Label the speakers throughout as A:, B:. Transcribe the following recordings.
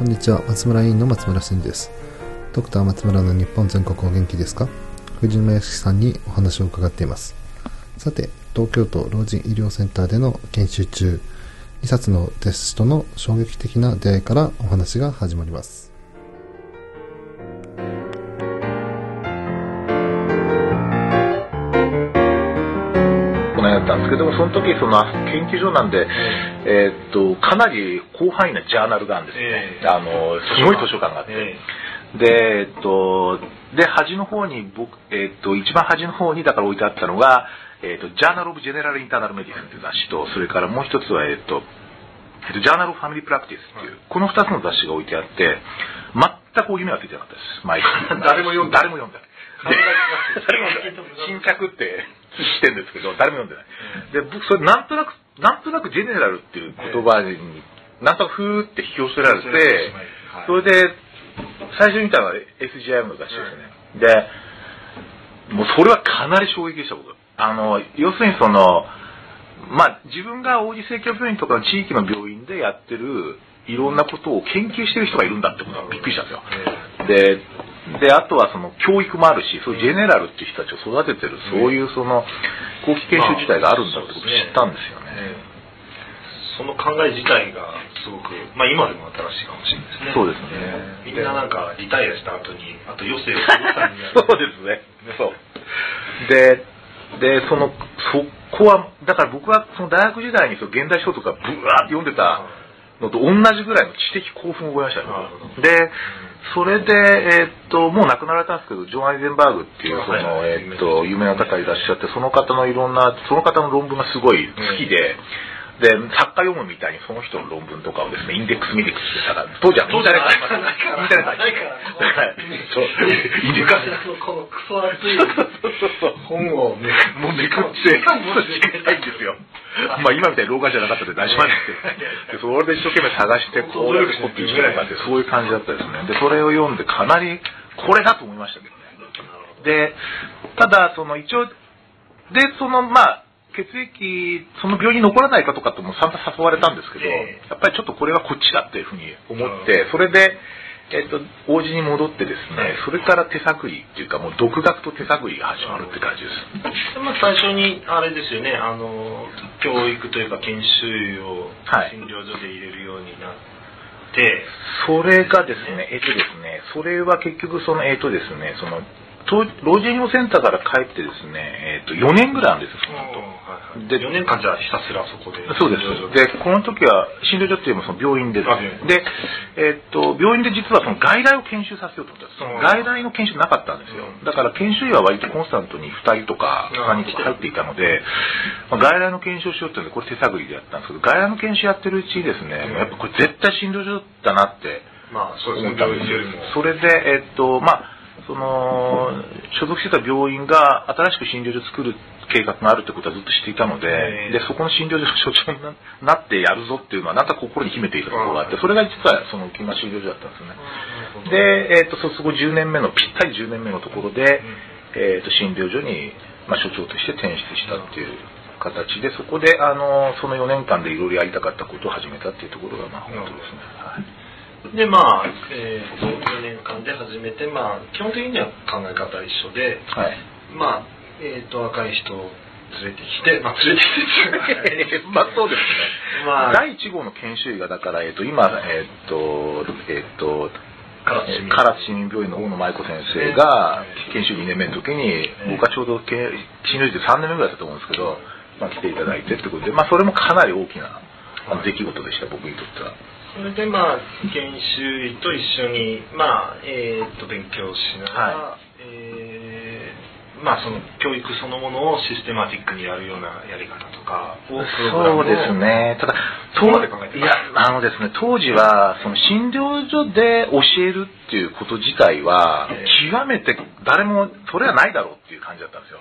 A: こんにちは、松村委員の松村真です。ドクター松村の日本全国お元気ですか？藤沼屋敷さんにお話を伺っています。さて、東京都老人医療センターでの研修中、2冊のテストの衝撃的な出会いからお話が始まります。
B: んですけどもその時その研究所なんで、えー、っとかなり広範囲なジャーナルがあるんですね、えー、あのすごい図書館があって、えー、でえっとで端の方に僕、えー、っと一番端の方にだから置いてあったのが、えー、っとジャーナル・オブ・ジェネラル・インターナル・メディスンという雑誌とそれからもう一つはえっとジャーナル・ファミリー・プラクティスっていう、この2つの雑誌が置いてあって、全く夢はついてなかったです、毎
C: 回。誰も読んで
B: 誰も読んでない。新着ってしてんですけど、誰も読んでない。で、僕、それなんとなく、なんとなくジェネラルっていう言葉に、なんとなくふーって引き寄せられて、それで、最初に見たのは SGIM の雑誌ですね。で、もうそれはかなり衝撃でした、僕。あの、要するにその、まあ、自分が王子生協病院とかの地域の病院でやってるいろんなことを研究してる人がいるんだってことがびっくりしたんですよ。で、で、あとはその教育もあるし、そういうジェネラルっていう人たちを育ててる、そういうその、後期研修自体があるんだってことを知ったんですよね。
C: その考え自体がすごく、まあ今でも新しいかもしれないですね。
B: そうですね。
C: みんななんかリタイアした後に、あと余生を
B: そうですね。そう。で、で、その、そこは、だから僕はその大学時代にその現代書とかブワーって読んでたのと同じぐらいの知的興奮を覚えましたね。で、それで、えー、っと、もう亡くなられたんですけど、ジョン・アイゼンバーグっていう、その、えー、っと、有名な方いらっしゃって、その方のいろんな、その方の論文がすごい好きで、で、作家読むみたいにその人の論文とかをですね、インデックス見デックスしてたら、当時はインターネットありますインターネットあります。そう、インデック
C: ス。このクソ熱い。本を
B: ね、もうめくって、たいんですよ。まあ今みたいに廊下じゃなかったんで大丈夫ですけど、それで一生懸命探して、こうやってコピーしてとかって、そういう感じだったですね。で、それを読んでかなり、これだと思いましたけどね。で、ただ、その一応、で、その、まあ、血液、その病院に残らないかとかとも散々誘われたんですけど、やっぱりちょっとこれはこっちだっていうふうに思って、それで、えっと、王子に戻ってですね、それから手探りっていうか、もう独学と手探りが始まるって感じで
C: す。まあ、最初に、あれですよね、あの、教育というか研修医を診療所で入れるようになって、
B: それがですね、えっとですね、それは結局その、えっとですね、その、老人医療センターから帰ってですね、えー、と4年ぐらいなんですその後、
C: はいはい、で4年間じゃあひたすらそこで。
B: そうです。でこの時は診療所っていうのもその病院で。で、えーと、病院で実はその外来を研修させようと思ったんです。外来の研修なかったんですよ、だから研修医は割とコンスタントに2人とか3人とか入っていたので、まあ、外来の研修をしようっていうのでこれ手探りでやったんですけど外来の研修やってるうちにですね、やっぱこれ絶対診療所だなって思ったんですよ、それでえっ、ー、とまあその所属してた病院が新しく診療所を作る計画があるってことはずっと知っていたのででそこの診療所の所長になってやるぞっていうのはなんか心に秘めていたところがあってそれが実はその沖縄診療所だったんですね。で、えーと、卒業10年目のぴったり10年目のところで、えーと、診療所に、まあ、所長として転出したっていう形でそこであのその4年間でいろいろやりたかったことを始めたっていうところがまあ本当ですね、はい
C: でまあ、えー、4年間で始めて、まあ、基本的には考え方は一緒で、はい、まあ、えっ、ー、と若い人を連れてきて、まあ、連れてきて
B: まあそうですね、まあ、第1号の研修医がだから、えーと、今、えっ、ー、とえっ、ー、と唐津市民。病院の大野舞子先生が研修2年目の時に僕はちょうど診療医で3年目ぐらいだったと思うんですけど、まあ、来ていただいてってことで、まあ、それもかなり大きな出来事でした僕にとっては。
C: それでまあ研修医と一緒にまあえー、っと勉強しながら、はい、えー、まあその教育そのものをシステマティックにやるようなやり方とか
B: をそうですね。ただ当いやあのですね当時はその診療所で教えるっていうこと自体は極めて誰もそれはないだろうっていう感じだったんですよ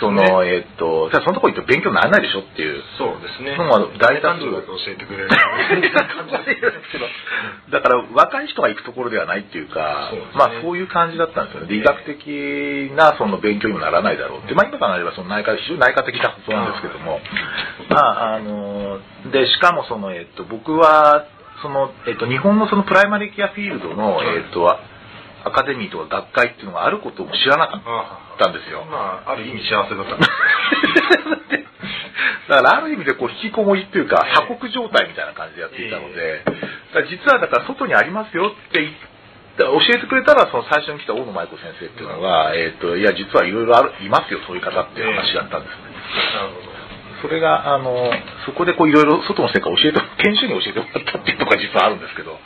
B: その、えっと、じゃそのとこ行って勉強にならないでしょっていう。
C: そうですね。
B: のが大多数。
C: 教えてくれる。
B: だから若い人が行くところではないっていうか、うね、まあそういう感じだったんですよね。理学的なその勉強にもならないだろうって。まあ今考えればその内科、非常に内科的なことなんですけども、まああの、で、しかもその、えっと、僕は、その、えっと、日本のそのプライマリーケアフィールドの、えっと、アカデミーとか学会っていうのがあることも知らなかったんですよ。
C: まあ、ある意味幸せだったんです
B: だからある意味でこう引きこもりっていうか、鎖国状態みたいな感じでやっていたので、実はだから外にありますよって教えてくれたら、その最初に来た大野舞子先生っていうのが、えっ、と、いや、実はいろいろある、いますよ、そういう方っていう話だったんですね。
C: なるほど。
B: それが、あの、そこでこういろいろ外の世界を教えて、研修に教えてもらったっていうのが実はあるんですけど。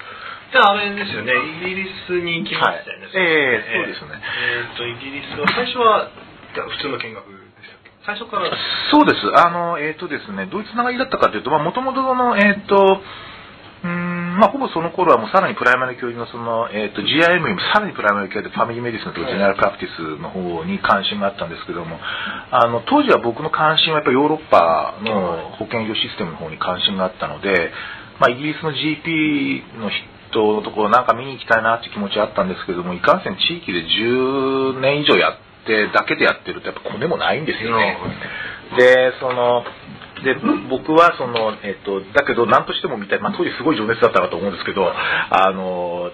C: じゃああれですよね、イギリスに行きましたよね。
B: はいええそうですね
C: えーっと、イギリスは、最初は、普通の見学でしたっけ？最初から。
B: そうです。あの、えっ、とですね、どういうつながりだったかというと、まあ、もともとの、えっ、と、うーん、まあ、ほぼその頃はもうさらにプライマリケア、the その、えっ、と、GIM よりもさらにプライマリケアでファミリーメディスンとかジェネラルプラクティスの方に関心があったんですけども、あの、当時は僕の関心はやっぱりヨーロッパの保健医療システムの方に関心があったので、まあ、イギリスの GP の人のところなんか見に行きたいなって気持ちはあったんですけども、いかんせん地域で10年以上やって、だけでやってるとやっぱコネもないんですよね。で、その、で、僕はその、えっと、だけど何としても見たい、まあ当時すごい情熱だったなと思うんですけど、あの、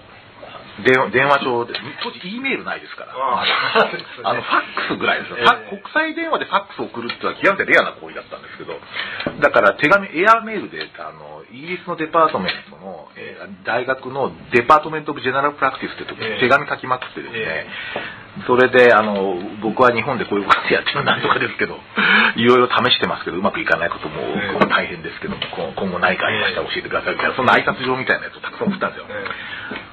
B: 電話電話帳で、当時 E メールないですから。
C: ああそうですね。
B: あの、ファックスぐらいですよ、
C: ええ
B: ファ国際電話でファックスを送るっていうのは極めてレアな行為だったんですけど、だから手紙、エアメールで、あの、イギリスの department の、えー大学の Department of General Practice ってとこ
C: ええ
B: 手紙書きまくってですね、
C: え
B: それで、あの、僕は日本でこういうことやってるなんとかですけど、いろいろ試してますけど、うまくいかないことも大変ですけど今後何かありましたら教えてくださいみたいな、そんな挨拶状みたいなやつをたくさん送ったんですよ。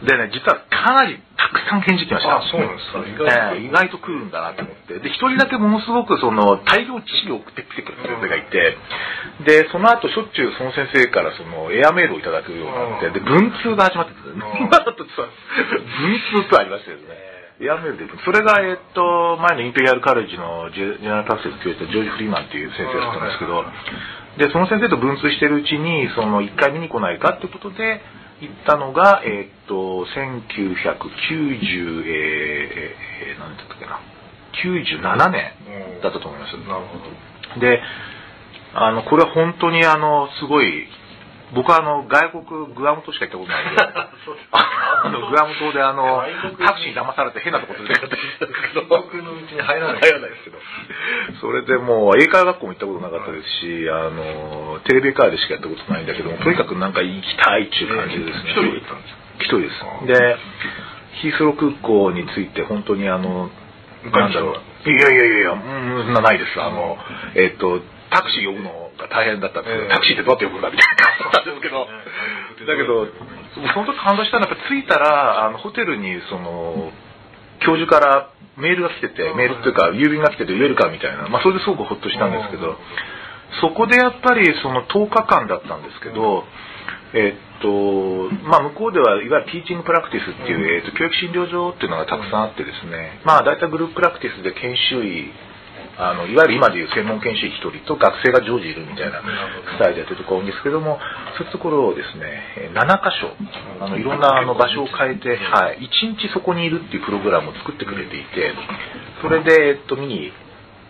B: でね、実はかなりたくさん返事来ました。
C: あそうなんですか。
B: ええ。意外と来るんだなと思って。で、一人だけものすごくその、大量知識を送ってきてくれた先生がいて、で、その後しょっちゅうその先生からその、エアメールをいただくようになって、で、文通が始まってくる。
C: ん。
B: 今だとさ、文通ってありましたよね。エアメールで、それが、えっと、前のインペリアルカレッジのジェジェネラルプラクティスの教授のジョージ・フリーマンっていう先生だったんですけど、で、その先生と文通してるうちに、その、一回見に来ないかってことで、行ったのが、えっと、1990、えー、えー、何だったっけな、97年だったと思います。
C: なるほど。
B: で、あの、これは本当にあの、すごい、僕はあの、外国、グアム島しか行ったことないんで、あの、グアム島であのタクシーに騙されて変なとこ連れてかれたけど、
C: 僕のうちに入らない。
B: 入らないですけど。それでもう、英会話学校も行ったことなかったですし、あの、テレビカーでしかやったことないんだけども、とにかくなんか行きたいっていう感じですね。
C: 一人で行ったんですか？
B: 一人です。で、ヒースロー空港について本当にあの、なんだろう。いやいやいやいや、うん、そんなないです。あの、えっと、タクシー呼ぶのが大変だったんですけど、
C: ええ。
B: タクシーってどうやって呼ぶんだみたいな。感じだったんですけど、だけど、その時感動したのはやっぱ着いたら、あの、ホテルにその、教授からメールが来てて、メールっていうか、郵便が来てて、ウェルカムみたいな、まあそれですごくほっとしたんですけど、そこでやっぱりその10日間だったんですけど、えっと、まあ向こうではいわゆるティーチングプラクティスっていう、えっと、教育診療所っていうのがたくさんあってですね、まあ大体グループプラクティスで研修医、あの、いわゆる今でいう専門研修医1人と学生が常時いるみたいなスタイルでやってるところが多いんですけども、そういうところをですね、えー7箇所、あの、いろんなあの場所を変えて、はい、1日そこにいるっていうプログラムを作ってくれていて、それで、えっと、見に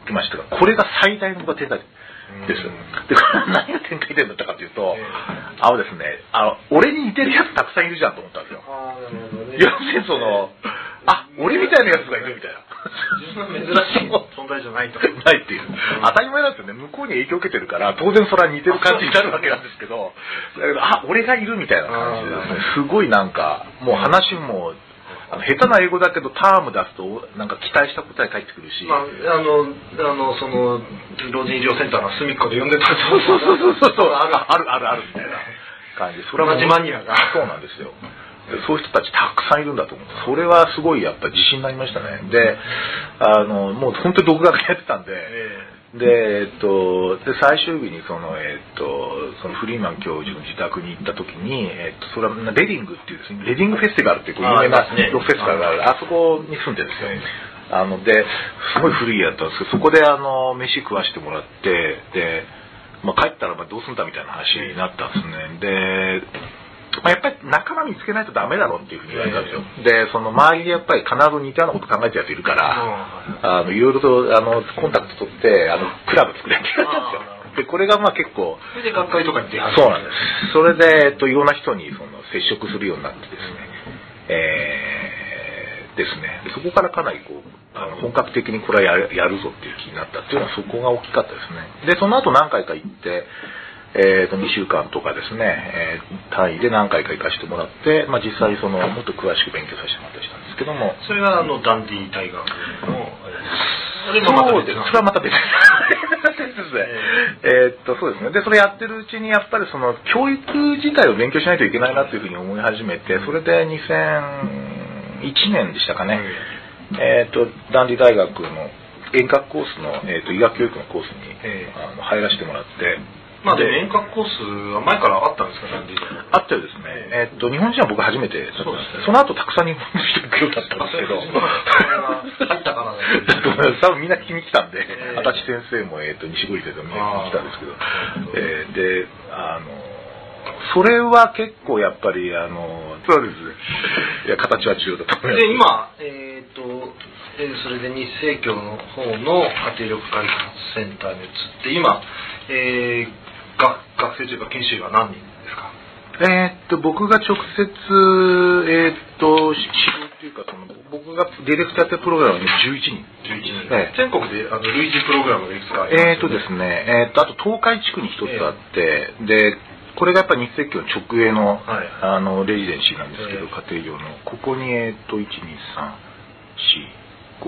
B: 来ましたが、これが最大の展開です。で、これ何が展開点だったかというと、あのですね、あの、俺に似てるやつたくさんいるじゃんと思ったんですよ。要するにその、あ、俺みたいなやつがいるみたいな。
C: 珍しい存在じゃないと。
B: ないっていう。当たり前なんですよね。向こうに影響を受けてるから、当然それは似てる感じになるわけなんですけど、だけど、あ、俺がいるみたいな感じでですね、すごいなんか、もう話も、あの下手な英語だけど、ターム出すと、なんか期待した答え返ってくるし、
C: まあ、あの、あの、その、老人医療センターの隅っこで呼んでた
B: そうそうそうそうそう、あるあるあるあるみたいな感じ。それはもう
C: 同じマニアが
B: そうなんですよ。でそういう人たちたくさんいるんだと思う。それはすごいやっぱ自信になりましたね。で、あの、もう本当に独学でやってたんで、で、えっと、で、最終日にその、えっと、そのフリーマン教授の自宅に行った時に、えっと、それはレディングっていうですね、レディングフェスティバルっていう有名なロックフェスティバルがある、あそこに住んでるんですよ。あの、で、すごい古い家だったんですけど、そこであの、飯食わしてもらって、で、まあ、帰ったらまあどうすんだみたいな話になったんですね。で、まあ、やっぱり仲間見つけないとダメだろうっていうふうに言われたんですよ。で、その周りでやっぱり必ず似たようなこと考えてるやついるから、あの、いろいろと、あの、コンタクト取って、あの、クラブ作れって言われたんですよ。で、これがまあ結構、
C: それで学会とかに出始め
B: そうなんです。それで、えっと、いろんな人にその接触するようになってですね、えー、ですね。でそこからかなりこう、あの本格的にこれはやるやるぞっていう気になったっていうのはそこが大きかったですね。で、その後何回か行って、えー、と2週間とかですね、えー単位で何回か行かせてもらって、まあ、実際そのもっと詳しく勉強させてもらったりしたんですけども、
C: それがあのダンディ大学のあれ
B: そうです。
C: 別な
B: それはまた別ですね。えーっと、そうですね。で、それやってるうちに、やっぱりその、教育自体を勉強しないといけないなというふうに思い始めて、それで2001年でしたかね。えーっと、ダンディ大学の遠隔コースの、えーっと、医学教育のコースに、
C: ええ
B: あの入らせてもらって、
C: まあで遠隔コースは前からあったんですかダンディ大学
B: あったよですね。えーっと、日本人は僕初めてだったんです
C: そうですね
B: その後たくさん日本の人が来るようになったんですけど。多分みんな聞きに来たんで、
C: ええ
B: 足立先生も、えー、と西堀先生も来たんですけどえーで、あの、それは結構やっぱり、あの、そうですね。いや、形は重要だと思います。
C: で今えっ、と、えーそれで日生協の方の家庭力開発センターに移って今、えー、学学生というか研修医は何人ですか？
B: えーっと、僕が直接、えーっと、し指導っていうか、その、僕がディレクターやってるプログラムに11人。
C: 11人、
B: ええ。
C: 全国であの類似プログラムがいくつかありますよね。
B: えーとですね、えーと、あと東海地区に一つあって、で、これがやっぱり日赤の直営の、
C: はい。
B: あの、レジデンシーなんですけど、
C: え
B: 家庭用の、ここに、えーと、1、2、3、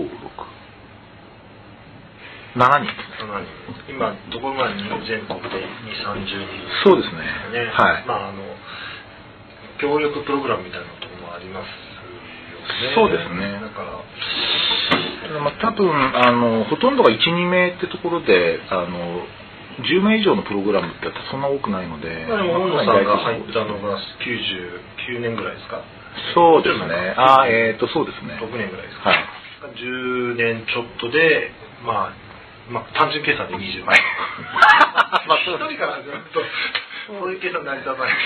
B: 4、5、6、7人。
C: 今どこまでに全国で2 3 0人？
B: そうですね。
C: ね。
B: はい。
C: まああの協力プログラムみたいなところもありますよね。
B: そうですね。
C: だから
B: まあ、多分あのほとんどが1、2名ってところであの10名以上のプログラムってそんな多くないので、
C: まあでも大野さんが入ったの
B: が
C: が99年ぐらいですか？
B: そうですね、あーえーとそうですね、
C: 6年ぐらいですか、
B: はい、
C: 10年ちょっとでまあまあ単純計算で20倍
B: まあ
C: 一人からずっと。そういう計算成り立たない
B: はい、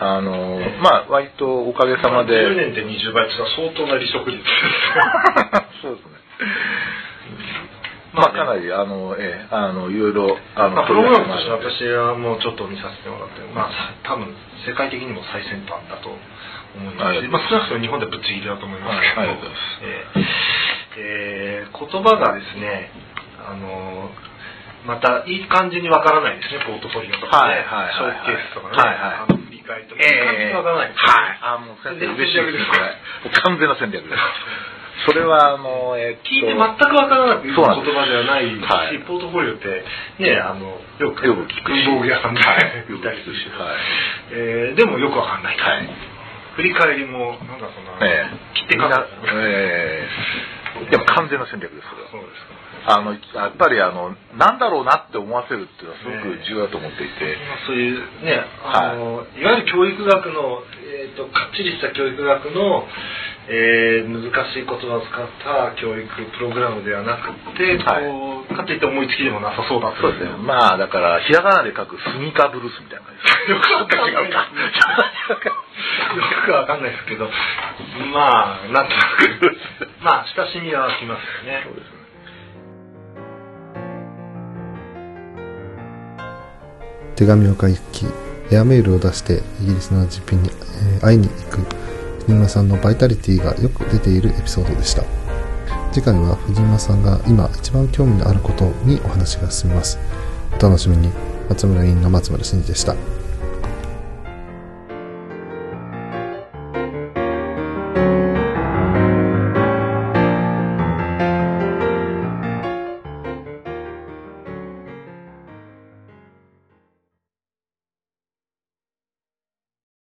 B: あのまあ割とおかげさまで、
C: 10年で20倍っていうのは相当な離職率
B: そうですね。まあ、かなり、あの、ええ、あの、いろいろ、あ
C: まあ、プログラムとして私はもうちょっと見させてもらって、まあ、さ多分世界的にも最先端だと思いますし、まあ、少なくとも日本ではぶっちぎりだと思いますけど、
B: はいありがとうございます。
C: えーえー言葉がですね、あのまたいい感じにわからないですね、ポートフォリオとかね、ショーケースとかね、
B: はいはい。
C: 振り返りとか、いい感じにわからないですね。
B: はい。あ、もう先生嬉しいですね。もう完全な戦略です。それは、あの、え
C: 聞いて全くわからなく言う言葉ではないし、
B: はい。
C: ポートフォリオって、ね、あのよく
B: よく聞く。し
C: 文房具屋さんで、
B: はい。
C: 見たりするし、
B: はい。
C: えーでもよくわかんない、
B: はい。
C: 振り返りも、なんかその、
B: ええ。
C: 切ってか
B: みんなええでも完全な戦略です、それは。
C: そうですか。
B: あの、やっぱりあの、なんだろうなって思わせるっていうのはすごく重要だと思っていて、
C: まあ、そういうね、あの、い、わゆる教育学の、えー、とかっちりした教育学の、えー難しい言葉を使った教育プログラムではなくて、
B: はい
C: こうかといって思いつきでもなさそうだ
B: そうですね。まあ、だから、ひらがなで書くスニーカーブルースみたいな感じです。
C: よくわかんない
B: 違うか。
C: よくわかんないですけど、まあ、なんとなく、まあ、親しみは湧きますよね。
B: そうですね。
A: 手紙を書き、エアメールを出してイギリスの GP に、えー会いに行く藤村さんのバイタリティがよく出ているエピソードでした。次回は藤村さんが今一番興味のあることにお話が進みます。お楽しみに。松村委員の松村真二でした。